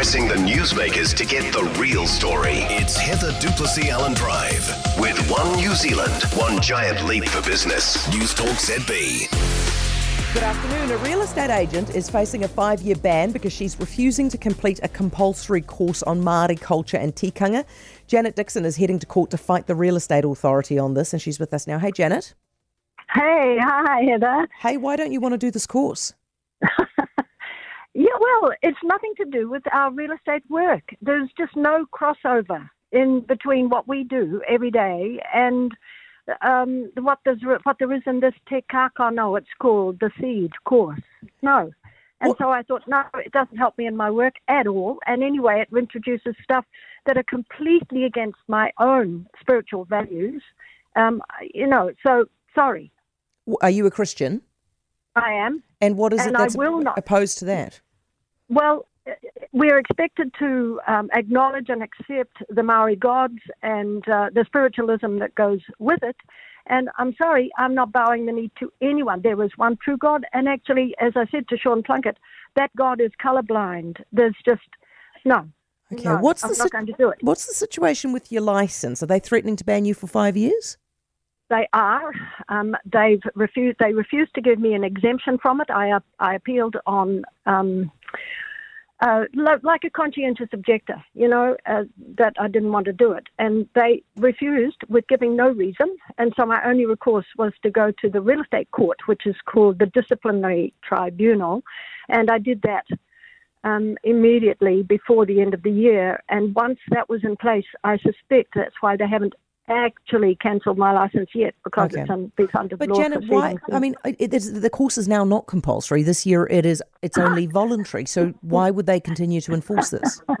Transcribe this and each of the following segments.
pressing the newsmakers to get the real story. It's Heather du Plessis-Allan Drive with One New Zealand, one giant leap for business. News Talk ZB. Good afternoon. A real estate agent is facing a five year ban because she's refusing to complete a compulsory course on Māori culture and tikanga. Janet Dickson is heading to court to fight the real estate authority on this, and she's with us now. Hey, Janet. Hey, hi, Heather. Hey, why don't you want to do this course? Well, it's nothing to do with our real estate work. There's just no crossover in between what we do every day and um, what there's what there is in this Te Kakano, it's called the Seed course. No. And What- so I thought, no, it doesn't help me in my work at all. And anyway, it introduces stuff that are completely against my own spiritual values. Um, you know, so sorry, Are you a Christian? I am. And what is it And I that's will not. opposed to that? Well, we're expected to um, acknowledge and accept the Maori gods and uh, the spiritualism that goes with it. And I'm sorry, I'm not bowing the knee to anyone. There is one true God. And actually, as I said to Sean Plunket, that God is colorblind. There's just, no. Okay, no, what's I'm the not sit- going to do it. What's the situation with your license? Are they threatening to ban you for five years? They are. Um, they've refused. They refused to give me an exemption from it. I I appealed on. Um, uh, like a conscientious objector, you know, uh, that I didn't want to do it. And they refused with giving no reason. And so my only recourse was to go to the real estate court, which is called the disciplinary tribunal. And I did that um, immediately before the end of the year. And once that was in place, I suspect that's why they haven't actually cancelled my license yet because Okay. it's, un- it's under But law Janet, why? I mean, it, the course is now not compulsory. This year, it is. It's only voluntary. So why would they continue to enforce this?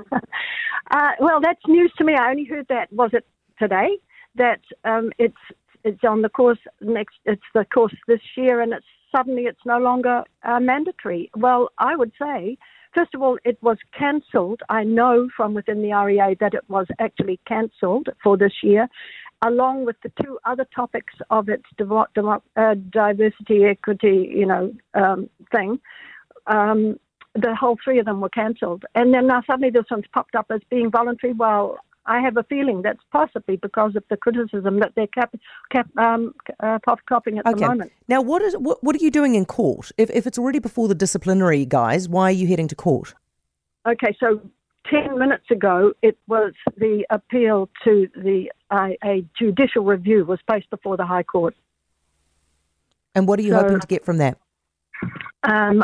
Uh, well, that's news to me. I only heard that was it today that um, it's it's on the course next. It's the course this year, and it's suddenly it's no longer uh, mandatory. Well, I would say. First of all, it was cancelled. I know from within the REA that it was actually cancelled for this year, along with the two other topics of its uh, diversity, equity, you know, um, thing. Um, the whole three of them were cancelled. And then now suddenly this one's popped up as being voluntary. Well, I have a feeling that's possibly because of the criticism that they're cap, cap, um, uh, pop- copying at the Okay. moment. Now, what is what, what are you doing in court? If if it's already before the disciplinary guys, why are you heading to court? Okay, so 10 minutes ago, it was the appeal to the uh, a judicial review was placed before the High Court. And what are you So- hoping to get from that? Um,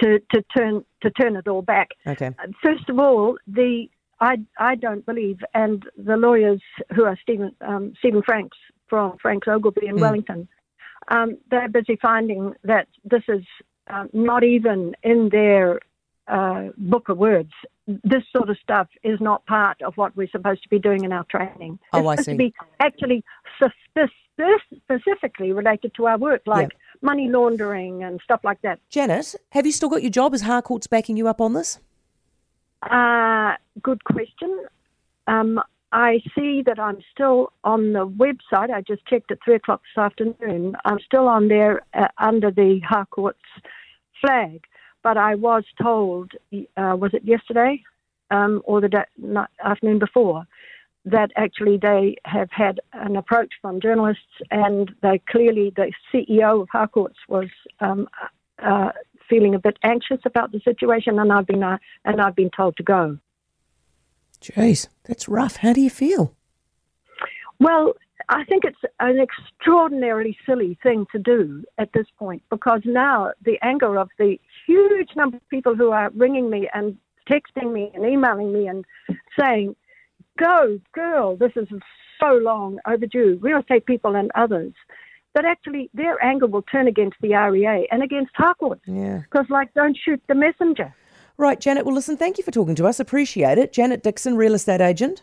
to, to turn to turn it all back. Okay. First of all, the I I don't believe, and the lawyers who are Stephen um, Stephen Franks from Franks Ogilvie in Mm. Wellington, um, they're busy finding that this is um, not even in their uh, book of words. This sort of stuff is not part of what we're supposed to be doing in our training. Oh, it's I see. to be actually spe- spe- specifically related to our work, like money laundering and stuff like that. Janet, have you still got your job? Is Harcourts backing you up on this? Uh, good question. Um, I see that I'm still on the website. I just checked at three o'clock this afternoon. I'm still on there uh, under the Harcourts flag, but I was told, uh, was it yesterday um, or the day, night, afternoon before, that actually they have had an approach from journalists, and they clearly the CEO of Harcourts was um, uh, feeling a bit anxious about the situation, and I've been uh, and I've been told to go. Jeez, that's rough. How do you feel? Well, I think it's an extraordinarily silly thing to do at this point because now the anger of the huge number of people who are ringing me and texting me and emailing me and saying, Go, girl, this is so long overdue, real estate people and others, that actually their anger will turn against the REA and against Harcourt. Yeah. Because, like, don't shoot the messenger. Right, Janet. Well, listen, thank you for talking to us. Appreciate it. Janet Dickson, real estate agent.